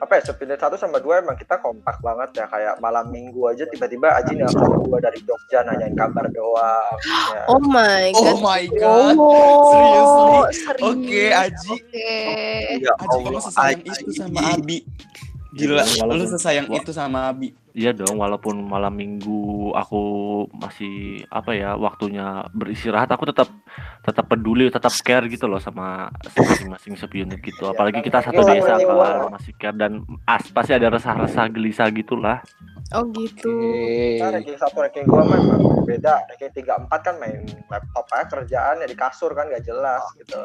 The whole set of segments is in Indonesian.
apa ya subunit satu sama dua emang kita kompak banget ya kayak malam minggu aja tiba-tiba Aji nelfon gua dari Jogja nanyain kabar doang ya. Oh my god. Oh my god. Oh, Seriously? serius. Oke, Aji. Oke. Ya Aji kamu Allah, sesayang Aji. itu sama Abi. Gila, Iya, lu sesayang itu sama Abi. Iya dong, walaupun malam minggu aku masih apa ya waktunya beristirahat, aku tetap tetap peduli, tetap care gitu loh sama masing-masing subunit gitu. Iya, Apalagi kita satu desa kan, masih care dan as pasti ada resah-resah gelisah gitulah. Oh gitu. Nah, ranking satu ranking dua emang beda ranking tiga empat kan main laptop aja kerjaan ya di kasur kan gak jelas gitu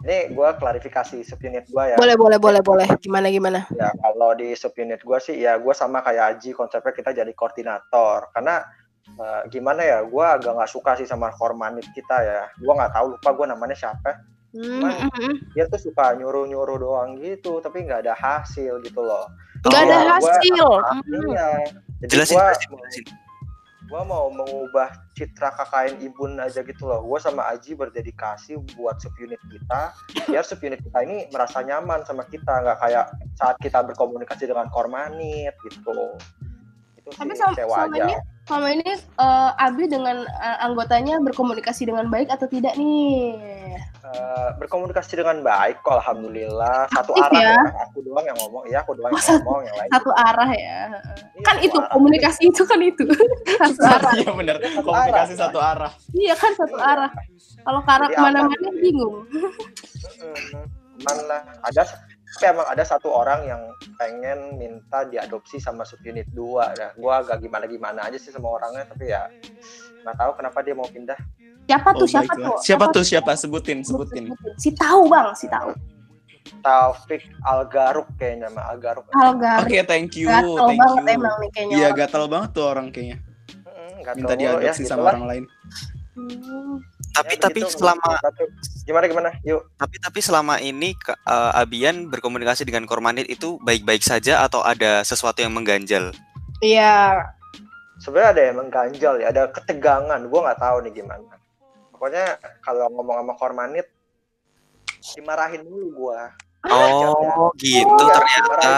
ini gua klarifikasi subunit gua ya Boleh boleh boleh boleh. Gimana gimana? ya kalau di subunit gua sih ya gua sama kayak Aji konsepnya kita jadi koordinator karena eh, gimana ya gua agak nggak suka sih sama kormanit kita ya gua nggak tahu lupa gua namanya siapa Hmm, Cuman- hmm, hmm. dia tuh suka nyuruh nyuruh doang gitu tapi nggak ada hasil gitu loh Nggak ada gua- hasil. Hmm. iya jadi Jelasin, gua jelasin, jelasin. Gua mau mengubah citra KKN Ibun aja gitu loh. Gua sama Aji berdedikasi buat subunit kita, biar subunit kita ini merasa nyaman sama kita, nggak kayak saat kita berkomunikasi dengan kormanit gitu. Itu Tapi sih sama- sama aja. ini Selama ini eh, Abi dengan eh, anggotanya berkomunikasi dengan baik atau tidak nih? Eh, berkomunikasi dengan baik kok, alhamdulillah. Satu Aktif arah ya? ya. Aku doang yang ngomong, iya aku doang Oh, yang ngomong, yang lain. Satu arah ya. Iya, Kan itu arah. komunikasi itu kan itu. Satu arah. Iya bener, komunikasi arah. satu arah. Iya kan satu arah. Kalau ke arah Jadi ke mana-mana apa? bingung. Lah. Ada tapi emang ada satu orang yang pengen minta diadopsi sama subunit 2 dah. Gua agak gimana-gimana aja sih sama orangnya tapi ya nggak tahu kenapa dia mau pindah. Siapa tuh? Oh, siapa baiklah. tuh? Siapa tuh? Siapa? Sebutin, sebutin. Si tahu bang, si tahu. Taufik Algaruk kayaknya mah Algaruk. Algar. Oke, thank you, Gatel thank banget you. emang nih kayaknya. Iya, gatal banget tuh orang kayaknya. Nggak Minta ya, diadopsi sama gitulah. orang lain. Hmm. Tapi Ya, tapi begitu. selama gimana gimana? Yuk. tapi tapi selama ini ke- eh, Abian berkomunikasi dengan Kormanit itu baik-baik saja atau ada sesuatu yang mengganjal? Iya. Sebenarnya ada yang mengganjal ya, ada ketegangan. Gua nggak tahu nih gimana. Pokoknya kalau ngomong sama Kormanit dimarahin dulu gua. Oh, gitu Iya, ternyata.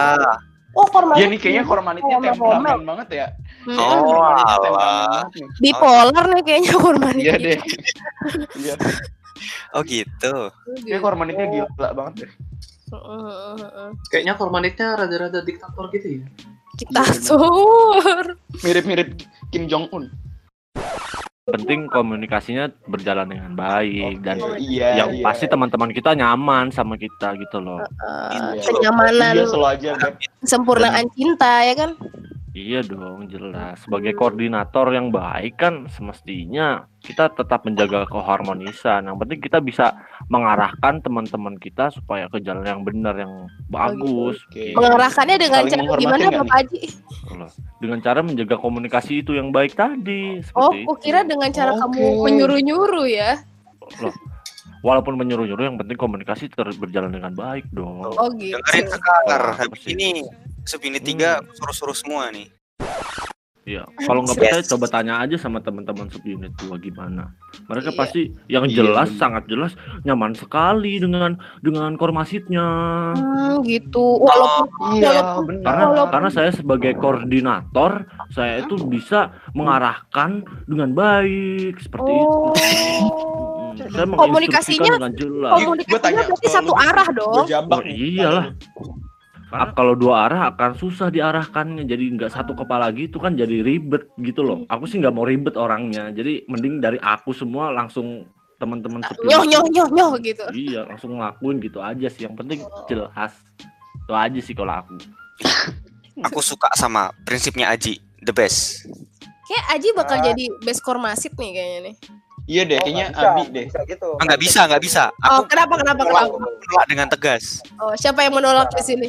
Oh formal. Iya nih kayaknya kormanitnya temperamen banget ya. Hmm. Oh, banget nih. Bipolar nih kayaknya formal. Iya deh. Iya, Oh, gitu. kayak kormanitnya gila banget deh. Kayaknya kormanitnya rada-rada diktator gitu ya. Diktator. Mirip-mirip Kim Jong Un. Penting komunikasinya berjalan dengan baik dan Iya. yang iya. pasti teman-teman kita nyaman sama kita gitu loh. Eh, Iya. kenyamanan, Iya, selalu aja, Beb. kesempurnaan cinta ya kan? Iya dong, jelas. Sebagai koordinator yang baik kan semestinya kita tetap menjaga keharmonisan. Yang penting kita bisa mengarahkan teman-teman kita supaya ke jalan yang benar, yang bagus. Oke. gitu Mengarahkannya dengan Saling cara gimana Bapak Haji? Dengan cara menjaga komunikasi itu yang baik tadi. Oh, itu. kira dengan cara Oke. kamu menyuruh-nyuruh ya? Loh, Walaupun menyuruh-nyuruh, yang penting komunikasi ter- berjalan dengan baik dong. Oh gitu. Dengerin sekar. Oh, Habis pasti. ini Subini tiga suruh-suruh semua nih. Iya, kalau nggak percaya coba tanya aja sama teman-teman subunit dua gimana. Mereka Iya. pasti yang Iya, jelas bener. sangat jelas nyaman sekali dengan dengan kormasitnya. Hmm, gitu. Walaupun Iya, Walaupun- benar. Karena Walaupun- karena saya sebagai koordinator, saya itu bisa mengarahkan dengan baik seperti itu. Oh. Mm, Saya Komunikasinya- dengan jelas. Gua komunikasinya tanya berarti satu arah Gua dong. Oh, iyalah. Karena kalau dua arah akan susah diarahkannya, jadi nggak satu kepala gitu kan jadi ribet gitu loh. Aku sih nggak mau ribet orangnya, jadi mending dari aku semua langsung teman-teman. Nyoh nyoh nyoh nyoh gitu. Iya, langsung ngelakuin gitu aja sih. Yang penting jelas. Itu aja sih kalau aku. Aku suka sama prinsipnya Aji, the best. Kayak Aji bakal Ah. jadi best kormasit nih kayaknya nih. Iya deh, Oh, kayaknya nggak bisa, Abi nggak deh. Bisa gitu. Ah, nggak bisa, nggak bisa. Oh, Aku kenapa kenapa menolak, kenapa? menolak dengan tegas. Oh, siapa yang menolak di sini?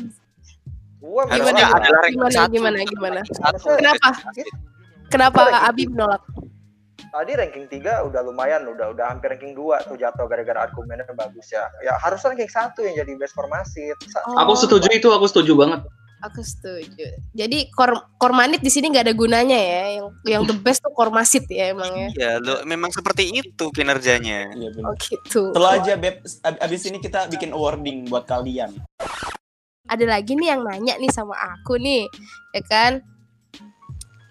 Gua adalah Gimana, satu. gimana, gimana? Satu. Kenapa? Kenapa Ranking Abi menolak? Tadi ranking 3 udah lumayan, udah udah hampir ranking 2 tuh jatuh gara-gara argumennya bagus ya. Ya harusnya ranking 1 yang jadi best formasit. Sa- Oh. Aku setuju itu, aku setuju banget. Aku setuju. Jadi kor kormanit di sini nggak ada gunanya ya. Yang yang the best tuh kormasit ya emangnya. Iya, lo memang seperti itu kinerjanya. Iya Oh benar. gitu. Setelah aja Beb, ab- abis ini kita bikin awarding buat kalian. Ada lagi nih yang nanya nih sama aku nih, ya kan?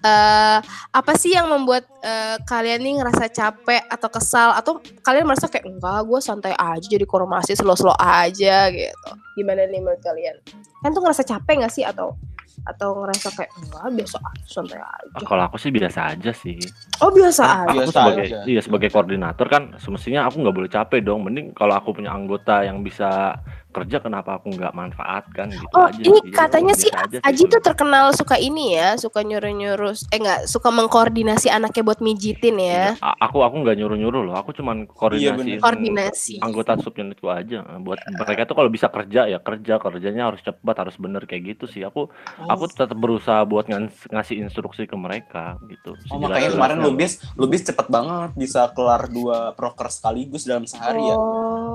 eh apa sih yang membuat eh, kalian nih ngerasa capek atau kesal atau kalian merasa kayak enggak gue santai aja jadi kormasi slow-slow aja gitu gimana nih menurut kalian kan tuh ngerasa capek nggak sih atau atau ngerasa kayak enggak biasa aja santai aja Ah, Kalau aku sih biasa aja sih. oh biasa aja Aku Biasa sebagai aja. iya sebagai koordinator kan semestinya aku nggak boleh capek dong. Mending kalau aku punya anggota yang bisa kerja kenapa aku nggak manfaatkan gitu Oh, aja. ini sih. katanya Biasa sih Aji tuh terkenal suka ini ya, suka nyuruh-nyuruh eh enggak, suka mengkoordinasi anaknya buat mijitin ya. A- Aku aku nggak nyuruh-nyuruh loh. Aku cuman koordinasi bener. Koordinasi. anggota subunitku aja. Buat mereka tuh kalau bisa kerja ya kerja, kerjanya harus cepat, harus bener kayak gitu sih. Aku aku tetap berusaha buat ngas- ngasih instruksi ke mereka gitu. Oh makanya kemarin Lubis Lubis cepet banget bisa kelar dua proker sekaligus dalam sehari ya. Oh,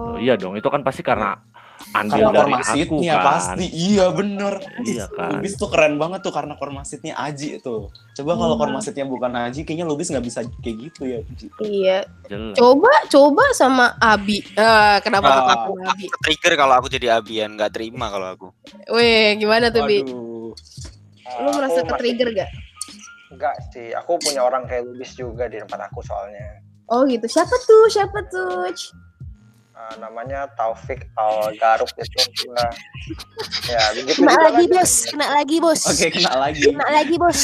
Oh. iya dong, itu kan pasti karena andil Karena dari aku kormasitnya kan. pasti. Iya bener. Iya kan. Lubis tuh keren banget tuh karena kormasitnya Aji tuh. Coba kalau Iya. kormasitnya bukan Aji kayaknya Lubis nggak bisa kayak gitu ya. Iya. Jelas. Coba coba sama Abi. Eh, kenapa Ah. aku Abi? Trigger kalau aku jadi abian nggak terima kalau aku. Weh, gimana tuh, Bi? Lu merasa masih- ke-trigger gak? Enggak sih, aku punya orang kayak Lubis juga di tempat aku soalnya. Oh gitu. Siapa tuh? Siapa tuh? Eh, namanya Taufik Al Garuk itu gua. Ya, begitu Kena juga lagi, kan. Bos. Kena lagi, Bos. Oke kena lagi. Kena lagi, Bos.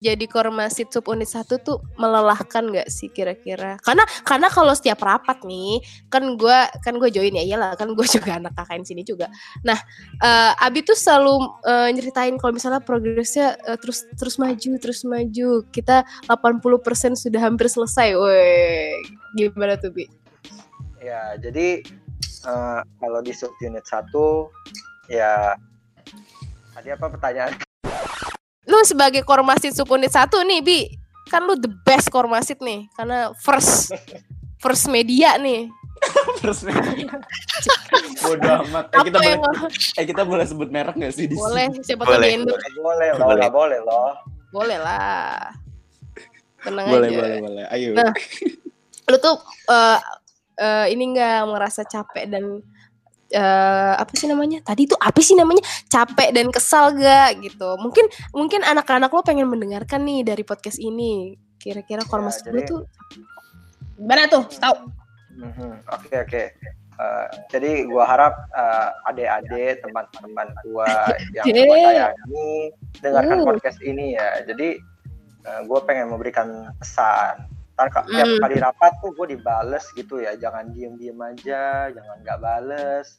Jadi kormasit subunit satu tuh melelahkan nggak sih kira-kira? Karena karena kalau setiap rapat nih kan gua kan gue join ya iyalah kan gue juga anak KKN sini juga. Nah eh, Abi tuh selalu eh, nyeritain kalau misalnya progresnya eh, terus terus maju terus maju. Kita 80% sudah hampir selesai. Woi gimana tuh Bi? Ya, jadi eh, kalau di subunit satu ya tadi apa pertanyaan? Lu sebagai kormasit subunit satu nih Bi kan lu the best kormasit nih karena first first media nih. Terus Bodoh amat. Eh kita Apa boleh eh kita boleh sebut merek nggak sih di sini? boleh siapa tahu Boleh. di boleh loh, Boleh. boleh loh. Boleh lah. Tenang Boleh aja. boleh boleh. Ayo. Nah. Lu tuh eh eh, ini enggak merasa capek dan eh apa sih namanya? Tadi tuh apa sih namanya? Capek dan kesal gak gitu. Mungkin mungkin anak-anak lo pengen mendengarkan nih dari podcast ini. Kira-kira kormas Ya, lu jadi- tuh gimana tuh? Tahu? Mhm, Oke oke. Eh, jadi gua harap eh, adik-adik teman-teman gua yang gua sayangi dengarkan Uh. podcast ini ya. Jadi eh, gua pengen memberikan pesan. Ntar tiap Mm. kali rapat tuh gue dibales gitu ya. Jangan diem-diem aja, jangan nggak bales.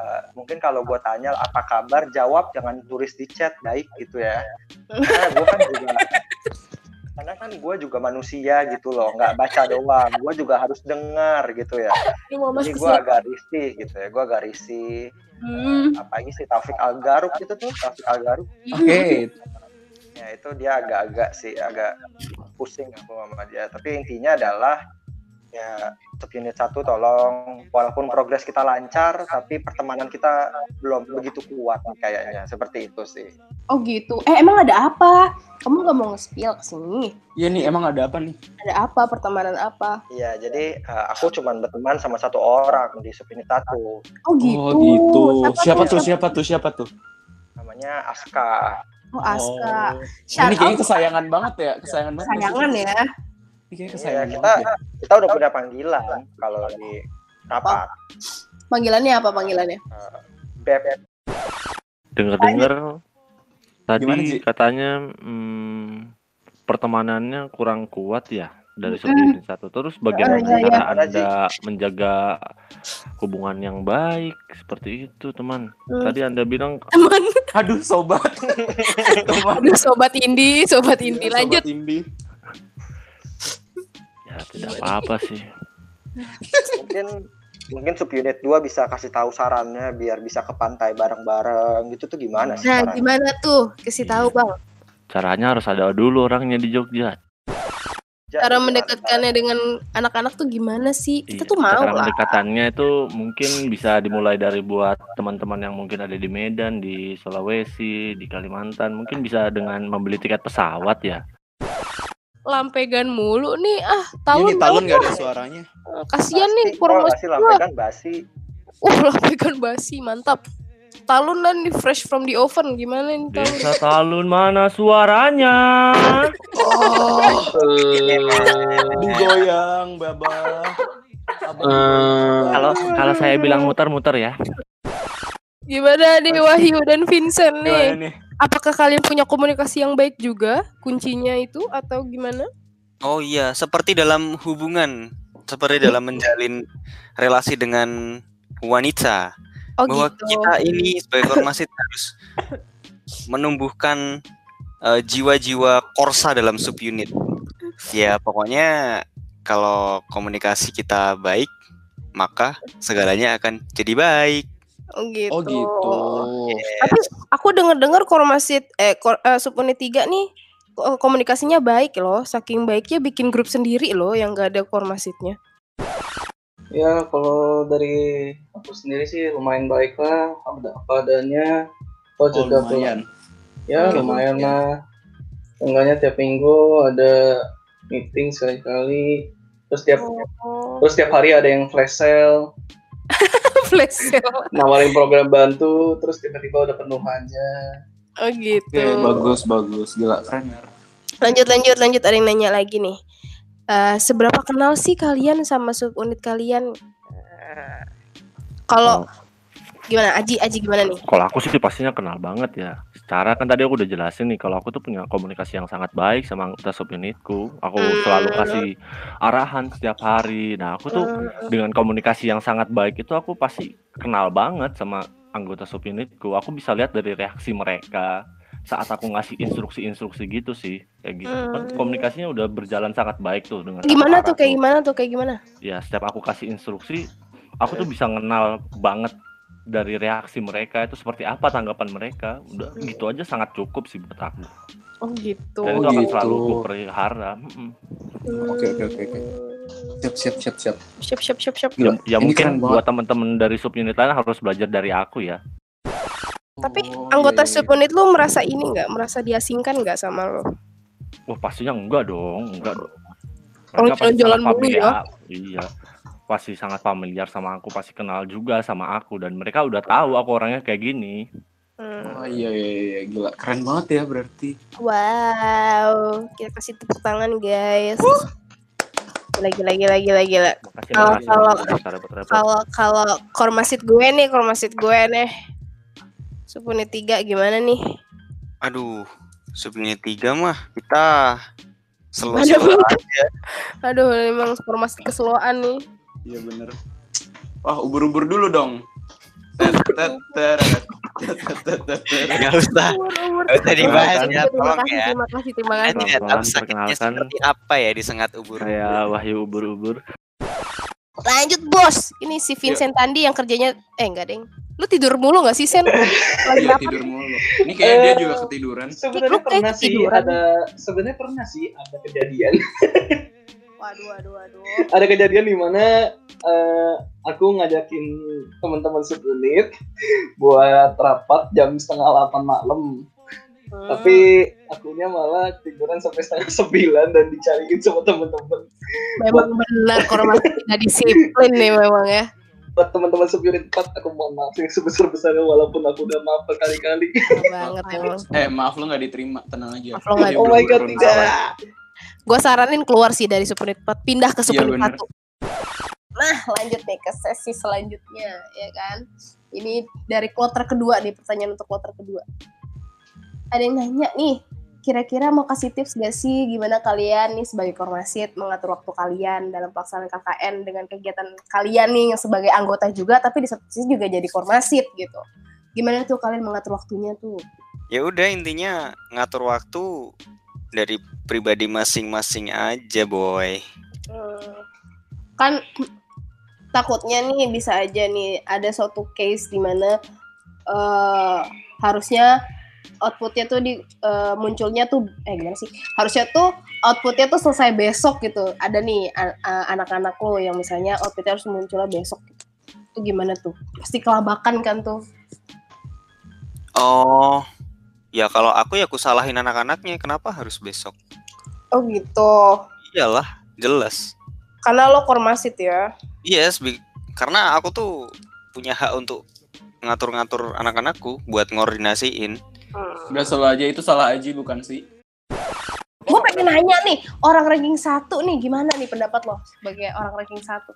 Eh, mungkin kalau gua tanya apa kabar, jawab jangan tulis di chat baik gitu ya. Karena gue kan juga karena kan gue juga manusia gitu loh, nggak baca doang. Gue juga harus dengar gitu ya. Jadi gue agak risih gitu ya, gue agak risih. Hmm. Apa ini si Taufik Algaruk itu tuh, Taufik Algaruk. Oke. Ya itu dia agak-agak sih, agak pusing aku sama dia. Tapi intinya adalah ya subunit satu tolong, walaupun progres kita lancar, tapi pertemanan kita belum begitu kuat kayaknya. Seperti itu sih. Oh gitu. Eh emang ada apa? Kamu gak mau nge-spill ke sini? Iya nih emang ada apa nih? Ada apa? Pertemanan apa? Iya, jadi eh, aku cuman berteman sama satu orang di subunit satu, Oh gitu. Oh gitu. Siapa tuh? siapa? Siapa tuh? Siapa tuh? namanya Aska. Oh Aska. Oh. Shout Ini kayaknya out kesayangan banget ya, kesayangan banget. kesayangan ya. Ini kayaknya Iya, kesayangan kita banget ya. kita udah punya panggilan kalau di rapat. Panggilannya apa panggilannya? Eh, Beb, Dengar-dengar tadi Gimana, Ji? katanya hmm, pertemanannya kurang kuat ya dari subunit satu. Terus bagaimana iya, iya. cara Ada, Ji. Anda menjaga hubungan yang baik seperti itu, teman? Hmm. Tadi Anda bilang Teman. Aduh sobat. Teman. Aduh sobat Indi, sobat Indi Sobat lanjut. Indi. ya tidak apa-apa sih. mungkin mungkin subunit 2 bisa kasih tahu sarannya biar bisa ke pantai bareng-bareng gitu tuh gimana sih Nah, caranya? gimana tuh? Kasih tahu, Bang. Caranya harus ada dulu orangnya di Jogja. Cara mendekatkannya dengan anak-anak tuh gimana sih? Kita Iya, tuh mau cara lah. pendekatannya itu mungkin bisa dimulai dari buat teman-teman yang mungkin ada di Medan, di Sulawesi, di Kalimantan, mungkin bisa dengan membeli tiket pesawat ya. Lampegan mulu nih. Ah, Ini talun talun nggak ada suaranya. Kasihan nih Pasti, kurang kalau nggak sih lampe kan basi Uh, lampegan basi, mantap. Talun dan nih fresh from the oven gimana nih Talun? Desa Talun mana suaranya? Oh, digoyang, babah. Abang eh, Kalau kalau saya bilang muter-muter ya. Gimana nih Wahyu dan Vincent nih? nih? Apakah kalian punya komunikasi yang baik juga kuncinya itu atau gimana? Oh iya, seperti dalam hubungan, seperti dalam menjalin relasi dengan wanita, Oh bahwa gitu. kita ini sebagai kormasit harus menumbuhkan eh, jiwa-jiwa korsa dalam subunit. Ya, pokoknya kalau komunikasi kita baik, maka segalanya akan jadi baik. Oh gitu. Oh gitu. Tapi aku dengar-dengar Kormasit eh kor, eh, Subunit 3 nih ko- komunikasinya baik loh. Saking baiknya bikin grup sendiri loh yang gak ada Kormasitnya. Ya kalau dari aku sendiri sih lumayan baik lah ada apa adanya Oh, Oh juga tuh lumayan. ya Hmm. lumayan lah Enggaknya tiap minggu ada meeting sekali-kali terus tiap Oh. terus tiap hari ada yang flash sale Flash sale. nawarin program bantu terus tiba-tiba udah penuh aja Oh gitu. Oke, bagus bagus. Gila keren ya. Lanjut lanjut lanjut ada yang nanya lagi nih. Eh, seberapa kenal sih kalian sama subunit kalian? Kalau gimana Aji Aji gimana nih? Kalau aku sih pastinya kenal banget ya. Secara kan tadi aku udah jelasin nih kalau aku tuh punya komunikasi yang sangat baik sama anggota subunitku. Aku Hmm. selalu kasih arahan setiap hari. Nah, aku tuh dengan komunikasi yang sangat baik itu aku pasti kenal banget sama anggota subunitku. Aku bisa lihat dari reaksi mereka saat aku ngasih instruksi-instruksi gitu sih kayak gitu. Kan Hmm. komunikasinya udah berjalan sangat baik tuh dengan Gimana tuh kayak gimana tuh kayak gimana? ya setiap aku kasih instruksi aku tuh bisa kenal banget dari reaksi mereka itu seperti apa tanggapan mereka udah gitu aja sangat cukup sih buat aku Oh gitu. dan Oh, itu akan gitu. selalu aku pelihara Mm-mm. Oke, oke, oke, oke. Siap siap siap siap. Siap siap siap siap. Ya ini mungkin buat teman-teman dari subunit lain harus belajar dari aku ya Tapi Oh, anggota iya, iya. subunit lu merasa ini nggak? Merasa diasingkan nggak sama lo? wah pastinya enggak dong enggak dong Mereka pasti jalan-jalan sangat mulu ya? iya pasti sangat familiar sama aku pasti kenal juga sama aku dan mereka udah tahu aku orangnya kayak gini Hmm. Oh iya iya iya gila keren banget ya berarti. Wow, kita kasih tepuk tangan guys. Lagi lagi lagi lagi gila. makasih Kalau- kalau-. Kalau kalau kormasit gue nih, kormasit gue nih. Subunit 3 gimana nih? Aduh, subunit tiga mah kita Bu? aja. Aduh, memang formasit keseloan nih. Iya bener. Wah ubur-ubur dulu dong. Nggak usah. Nggak usah dibahas Terima ya, tolong ya. terima kasih, terima Saya kasih. tidak tahu sakitnya seperti apa ya disengat ubur. saya Wahyu ubur-ubur Lanjut bos. Ini si Vincent Tandi yang kerjanya eh enggak deng. Lu tidur mulu gak sih Sen? Lagi Iya apa? tidur mulu. Ini kayaknya dia juga ketiduran. Sebenarnya pernah sih ketiduran. ada sebenarnya pernah sih ada kejadian Waduh, waduh, waduh. ada kejadian di mana eh, aku ngajakin teman-teman subunit buat rapat jam setengah delapan malam Hmm. tapi akunya malah tiduran sampai setengah sembilan dan dicariin sama teman-teman memang benar kormasit tidak disiplin nih memang ya. Buat teman-teman subunit 4 aku mohon maaf yang sebesar-besarnya walaupun aku udah maaf berkali-kali banget. Eh maaf lu nggak diterima tenang aja. Maaf nggak Dia oh my god tidak. Gue saranin keluar sih dari Subunit 4, pindah ke Iya, bener. 1. Nah, lanjut nih ke sesi selanjutnya, ya kan? Ini dari kloter kedua nih, pertanyaan untuk kloter kedua. Ada yang nanya nih, kira-kira mau kasih tips gak sih gimana kalian nih sebagai kormasit mengatur waktu kalian dalam pelaksanaan KKN dengan kegiatan kalian nih yang sebagai anggota juga tapi di satu sisi juga jadi kormasit gitu. Gimana tuh kalian mengatur waktunya tuh? Ya udah intinya ngatur waktu dari pribadi masing-masing aja, boy. Hmm. Kan takutnya nih bisa aja nih ada suatu case di mana eh, harusnya outputnya tuh di eh, munculnya tuh eh gimana sih harusnya tuh outputnya tuh selesai besok gitu ada nih anak-anak lo yang misalnya outputnya harus munculnya besok gitu. itu gimana tuh pasti kelabakan kan tuh Oh, ya kalau aku ya aku salahin anak-anaknya. Kenapa harus besok? oh gitu Iyalah, jelas. karena lo kormasit ya Yes, karena aku tuh punya hak untuk ngatur-ngatur anak-anakku buat ngoordinasiin. Gak salah aja itu salah Aji bukan sih? Gue pengen nanya nih, orang ranking satu nih gimana nih pendapat lo sebagai orang ranking satu?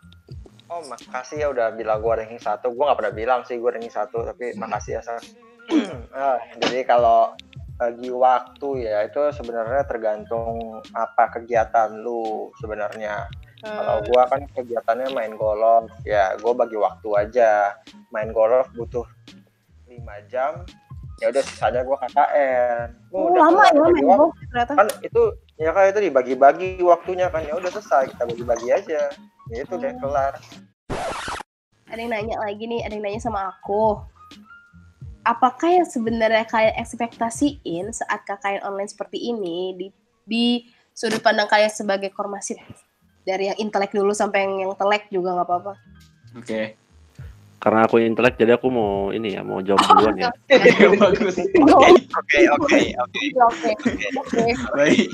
Oh makasih ya udah bilang gue ranking satu. Gue nggak pernah bilang sih gue ranking satu, tapi makasih ya San. Ah, jadi kalau bagi waktu ya itu sebenarnya tergantung apa kegiatan lu sebenarnya. Kalau gua kan kegiatannya main golf, ya gue bagi waktu aja. Main golf butuh 5 jam, ya udah sisanya gua KKN. Oh, Udah lama ya main golf ternyata. Kan itu ya kan itu dibagi-bagi waktunya kan ya udah selesai kita bagi-bagi aja. Ya itu deh kelar. Ada yang nanya lagi nih, ada yang nanya sama aku. Apakah yang sebenarnya kalian ekspektasiin saat KKN online seperti ini di di sudut pandang kalian sebagai kormasit dari yang intelek dulu sampai yang, yang telek juga nggak apa-apa. Oke. Karena aku intelek jadi aku mau ini ya mau jawab duluan ya. Bagus. Oke, oke, oke. Oke, oke. Baik.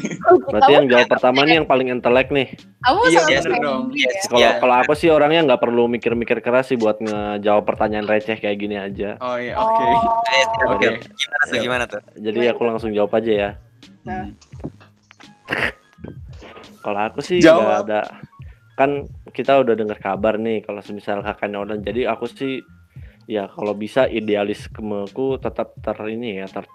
Berarti yang jawab pertama nih yang paling intelek nih. Kamu Iya, dong. diri ya. Kalau Iya. kalau aku sih orangnya nggak perlu mikir-mikir keras sih buat ngejawab pertanyaan receh kayak gini aja. Oh iya, oke. Oh, siap, Oke. Gimana tuh? Gimana tuh? Jadi aku langsung jawab aja ya. Nah. Kalau aku sih nggak ada kan kita udah dengar kabar nih kalau semisal kakaknya online jadi aku sih ya kalau bisa idealis kemeku tetap ter ini ya tetap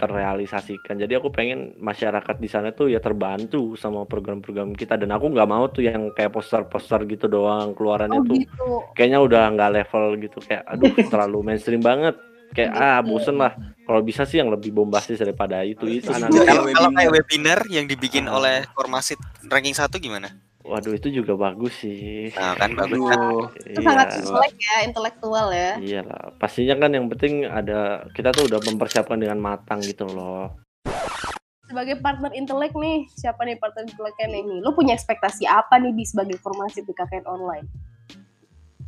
terrealisasikan. Jadi aku pengen masyarakat di sana tuh ya terbantu sama program-program kita. Dan aku nggak mau tuh yang kayak poster-poster gitu doang keluarannya oh tuh gitu. kayaknya udah nggak level gitu. Kayak aduh terlalu mainstream banget. Kayak ah bosen lah. Kalau bisa sih yang lebih bombastis daripada itu. Itu Kalau kalau kayak webinar. yang dibikin Ah. oleh Kormasit ranking 1 gimana? Waduh itu juga bagus sih Nah, kan bagus kan. Aduh. Itu sangat Iya. intelek ya, intelektual ya. Iyalah, pastinya kan yang penting ada kita tuh udah mempersiapkan dengan matang gitu loh. Sebagai partner intelek nih, siapa nih partner inteleknya nih? Lu punya ekspektasi apa nih di sebagai formasi di KKN online?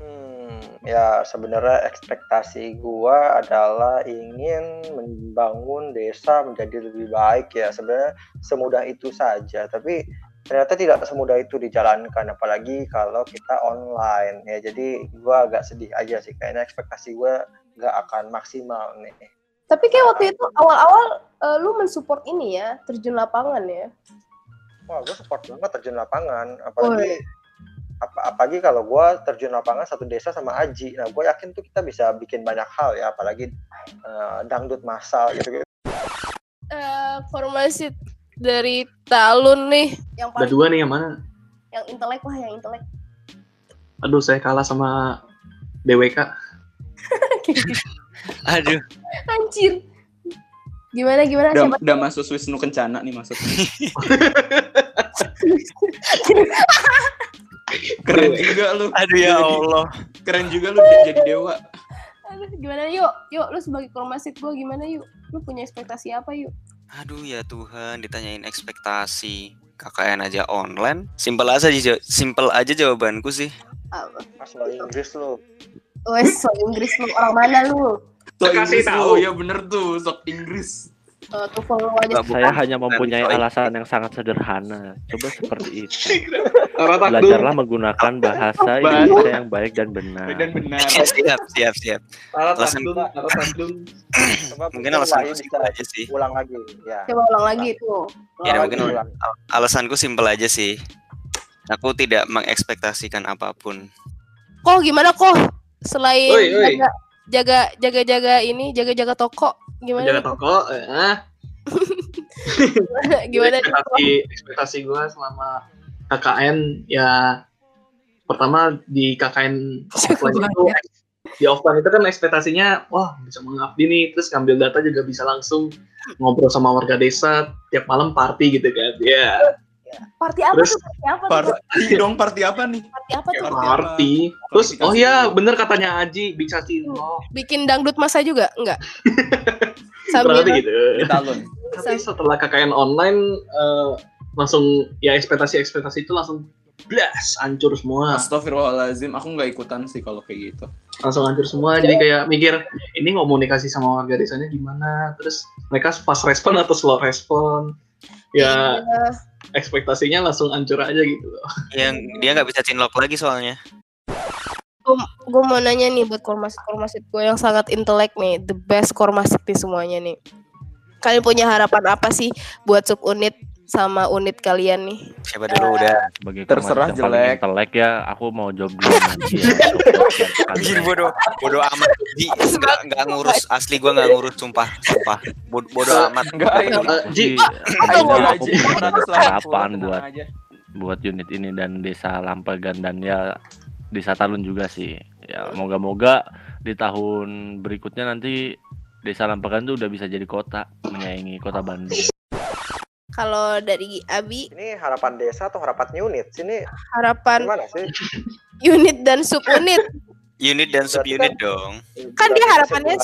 Hmm, ya sebenarnya ekspektasi gua adalah ingin membangun desa menjadi lebih baik ya sebenarnya semudah itu saja tapi ternyata tidak semudah itu dijalankan apalagi kalau kita online. Ya jadi gua agak sedih aja sih kayaknya ekspektasi gua nggak akan maksimal nih. Tapi kayak waktu itu awal-awal eh, lu mensupport ini ya, terjun lapangan ya. wah gue support banget terjun lapangan apalagi apa apalagi kalau gua terjun lapangan satu desa sama Aji. Nah gue yakin tuh kita bisa bikin banyak hal ya apalagi eh, dangdut massal gitu Eh, formasi dari Talun nih, yang Ada paling dua nih yang mana? yang intelek lah, yang intelek. Aduh, saya kalah sama DWK. Aduh, Anjir. Gimana gimana Udah, coba udah masuk Wisnu Kencana nih maksudnya. Keren juga lu. aduh ya Allah. Keren juga lu jadi dewa. Aduh, gimana yuk? Yuk, lu sebagai kormasit gua gimana yuk? Lu punya ekspektasi apa yuk? Aduh ya Tuhan, ditanyain ekspektasi. KKN aja online. Simpel aja sih, simpel aja jawabanku sih. Apa? Mas lo Inggris lo. Wes, so Inggris lu orang mana lu? Sok Kasih tahu. lu. Ya bener tuh, sok Inggris. Uh, aja Saya hanya mempunyai alasan yang sangat sederhana. Coba seperti itu. Belajarlah menggunakan bahasa Indonesia yang baik dan benar. Dan benar. siap, siap, siap. Alasan- Mungkin alasanku bisa simpel aja sih. ulang lagi ya. Coba ulang lagi tuh. Ya, mungkin. Alasanku simpel aja sih. Aku tidak mengekspektasikan apa pun. Kok gimana kok? Selain Oi, oi. jaga jaga jaga jaga ini, jaga jaga toko, gimana? Jaga toko, eh, gimana? ekspektasi ekspektasi gue selama KKN ya pertama di KKN offline itu di offline itu kan ekspektasinya wah bisa mengabdi nih terus ngambil data juga bisa langsung ngobrol sama warga desa tiap malam party gitu kan ya Party apa Terus- tuh? Party apa tuh? Party dong, party apa nih? Party apa tuh? Party apa? party terus Party oh ya dulu. bener katanya Aji bisa cinlok Bikin dangdut masa juga? Enggak. Sambil gitu Di talun. tapi setelah KKN online eh, langsung ya ekspektasi ekspektasi itu langsung blas hancur semua Astagfirullahaladzim, aku nggak ikutan sih kalau kayak gitu. langsung hancur semua jadi kayak mikir ini komunikasi sama warga desanya gimana terus mereka pas respon atau slow respon ya Iya. Ekspektasinya langsung hancur aja gitu loh Yang dia nggak bisa cinlok lagi soalnya. gue mau nanya nih buat kormasit kormasit gue yang sangat intelek nih, the best kormasit nih semuanya nih. Kalian punya harapan apa sih buat sub unit sama unit kalian nih? Siapa dulu udah? Sebagai Terserah jelek. intelek ya, aku mau jawab dulu nanti ya. Anjir bodoh, bodoh amat. Ji, nggak nggak ngurus asli gua nggak ngurus sumpah, sumpah. Bod- Bodoh amat. Enggak, Ji, Jadi, intinya aku Ji, punya 180, harapan tenang buat buat unit ini dan desa Lampagan dan ya desa Talun juga sih. Ya moga-moga di tahun berikutnya nanti desa Lampagan tuh udah bisa jadi kota menyaingi kota Bandung. Kalau dari Abi, Ini harapan desa atau harapan unit? Sini harapan gimana sih? unit dan sub unit. Unit dan subunit dong. Kan dia harapannya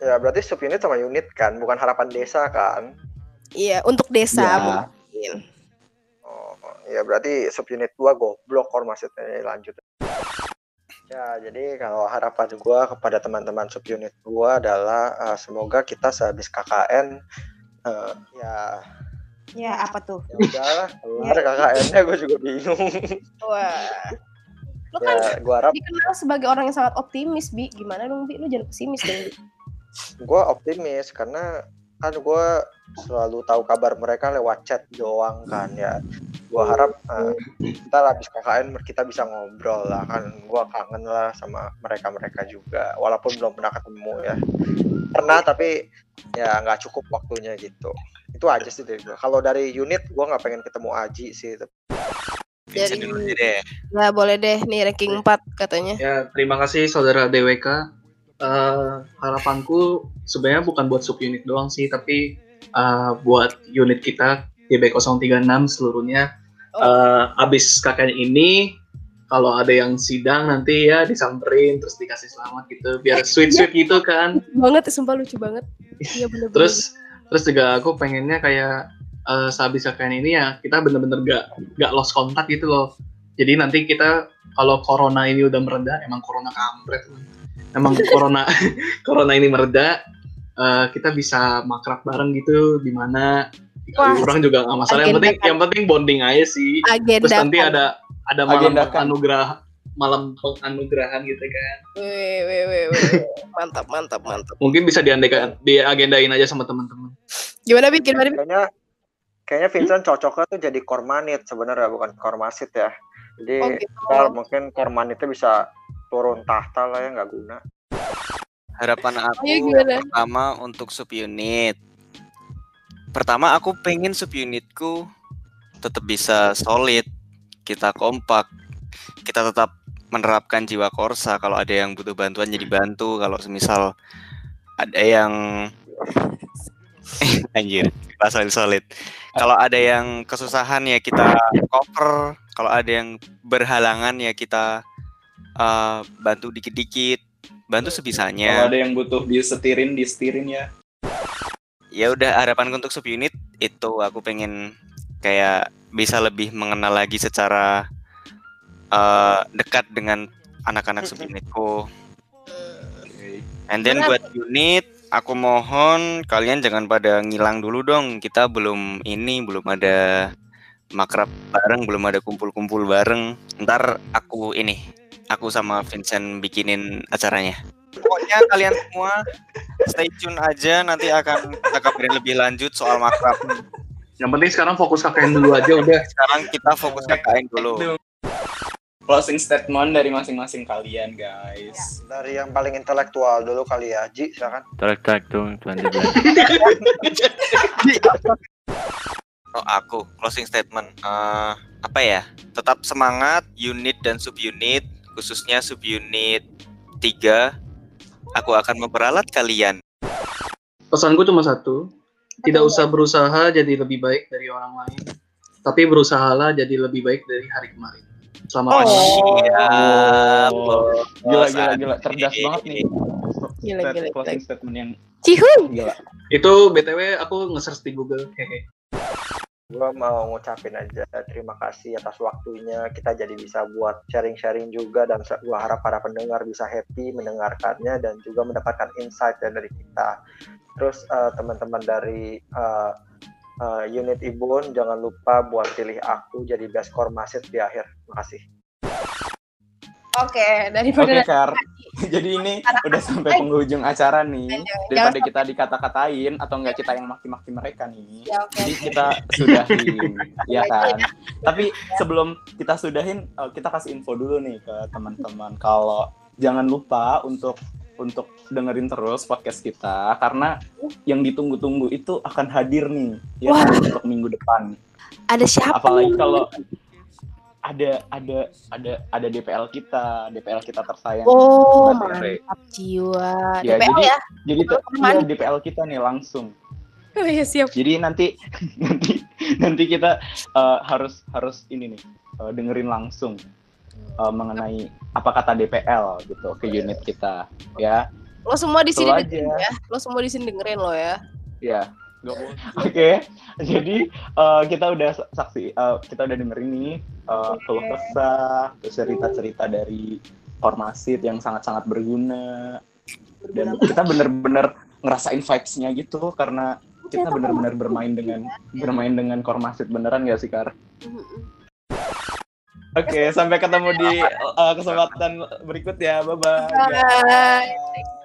Ya berarti subunit sama unit kan, bukan harapan desa kan? Iya, untuk desa Ya. mungkin. Oh, ya berarti subunit gua goblok ormasitnya Ini lanjut. Ya, jadi kalau harapan gua kepada teman-teman subunit gua adalah eh, semoga kita sehabis KKN eh, ya Ya, apa tuh? ya udahlah kelar KKN-nya gue juga bingung. Wah. Lu kan ya, gua harap dikenal sebagai orang yang sangat optimis, Bi. Gimana dong, Bi? Lu jangan pesimis dong, gua optimis karena kan gua selalu tahu kabar mereka lewat chat doang kan ya. Gua harap eh, kita habis KKN kita bisa ngobrol lah kan. Gua kangen lah sama mereka-mereka juga walaupun belum pernah ketemu ya. Pernah tapi ya nggak cukup waktunya gitu. Itu aja sih dari gua. Kalau dari unit gua nggak pengen ketemu Aji sih. Dari- deh. Ya, boleh deh. Nih ranking 4 katanya. Ya, terima kasih saudara DWK. Eh, harapanku sebenarnya bukan buat subunit doang sih, tapi eh, buat unit kita GB036 seluruhnya. Eh, abis KKN ini, kalau ada yang sidang nanti ya disamperin terus dikasih selamat gitu, biar sweet sweet gitu kan. Banget, sumpah lucu banget. Iya bener Terus terus juga aku pengennya kayak eh sehabis KKN ini ya kita bener-bener gak gak lost kontak gitu loh. Jadi nanti kita kalau corona ini udah mereda, emang corona kampret. Emang corona corona ini mereda, eh, kita bisa makrab bareng gitu di mana Wah. orang juga nggak masalah. Yang penting yang penting bonding aja sih. agenda. Terus nanti ada ada malam anugerah malam penganugerahan gitu kan. Weh, weh, weh, weh. Mantap, mantap, mantap. Mungkin bisa diandekan diagendain aja sama teman-teman. Gimana, Bi? Gimana? Kayaknya kayaknya Vincent cocoknya tuh jadi kormanit sebenarnya bukan kormasit ya. Jadi Oh, gitu. ntar mungkin kormanitnya bisa turun tahta lah ya nggak guna. Harapan aku Ayo, yang gimana? pertama untuk subunit. Pertama aku pengen subunitku tetap bisa solid, kita kompak, kita tetap menerapkan jiwa korsa. Kalau ada yang butuh bantuan jadi bantu. Kalau semisal ada yang anjir, kita solid. Kalau ada yang kesusahan ya kita cover. Kalau ada yang berhalangan ya kita eh, bantu dikit-dikit, bantu sebisanya. Kalau ada yang butuh disetirin, disetirin ya. Ya udah harapanku untuk subunit itu aku pengen kayak bisa lebih mengenal lagi secara eh, dekat dengan anak-anak subunitku. And then buat unit, aku mohon kalian jangan pada ngilang dulu dong. Kita belum ini, belum ada makrab bareng, belum ada kumpul-kumpul bareng. Ntar aku ini, aku sama Vincent bikinin acaranya. Pokoknya kalian semua stay tune aja nanti akan kita kabarin lebih lanjut soal makrab. Yang penting sekarang fokus KKN dulu aja udah. Sekarang kita fokus KKN dulu. Closing statement dari masing-masing kalian, guys. Dari yang paling intelektual dulu kali ya, Ji, silakan. Tuh 20 Oh, aku closing statement. Eh, apa ya? Tetap semangat unit dan subunit, khususnya subunit 3. Aku akan memperalat kalian. Pesanku cuma satu, tidak usah berusaha jadi lebih baik dari orang lain, tapi berusahalah jadi lebih baik dari hari kemarin. Selamat pagi. Siap, Oh, Gila, gila, gila. Cerdas banget nih. Gila, gila, Closing gila. statement yang Cihun. gila. Itu BTW aku nge-search di Google. Hehe. Gua mau ngucapin aja terima kasih atas waktunya. Kita jadi bisa buat sharing-sharing juga dan gua harap para pendengar bisa happy mendengarkannya dan juga mendapatkan insight dari kita. Terus eh, teman-teman dari eh, eh, unit Ibun jangan lupa buat pilih aku jadi best kormasit di akhir. Makasih. Oke, Oke daripada Kar, jadi ini udah sampai penghujung acara nih. Daripada kita dikata-katain atau enggak kita yang maki-maki mereka nih. Ya, oke. Jadi kita sudahin, ya kan. Tapi sebelum kita sudahin, eh, kita kasih info dulu nih ke teman-teman. Kalau jangan lupa untuk untuk dengerin terus podcast kita karena yang ditunggu-tunggu itu akan hadir nih ya Wah. untuk minggu depan. ada siapa? Apalagi kalau ada ada ada ada DPL kita, DPL kita tersayang. Oh, mantap jiwa. Ya, DPL jadi- ya? Jadi tuh iya, DPL kita nih langsung. Oh, iya, siap. Jadi nanti nanti nanti kita eh, harus harus ini nih eh, dengerin langsung eh, mengenai apa kata DPL gitu ke unit kita ya. Lo semua di sini dengerin ya. Lo semua di sini dengerin lo ya. Ya. Oke, jadi eh, kita udah saksi, eh, kita udah dengerin nih eh, keluh kesah, cerita-cerita dari Formasit yang sangat-sangat berguna, dan kita bener-bener ngerasain vibes-nya gitu karena kita bener-bener bermain dengan bermain dengan Kormasit beneran gak sih Kar? Oke, sampai ketemu di eh, kesempatan berikut ya, bye bye. Bye.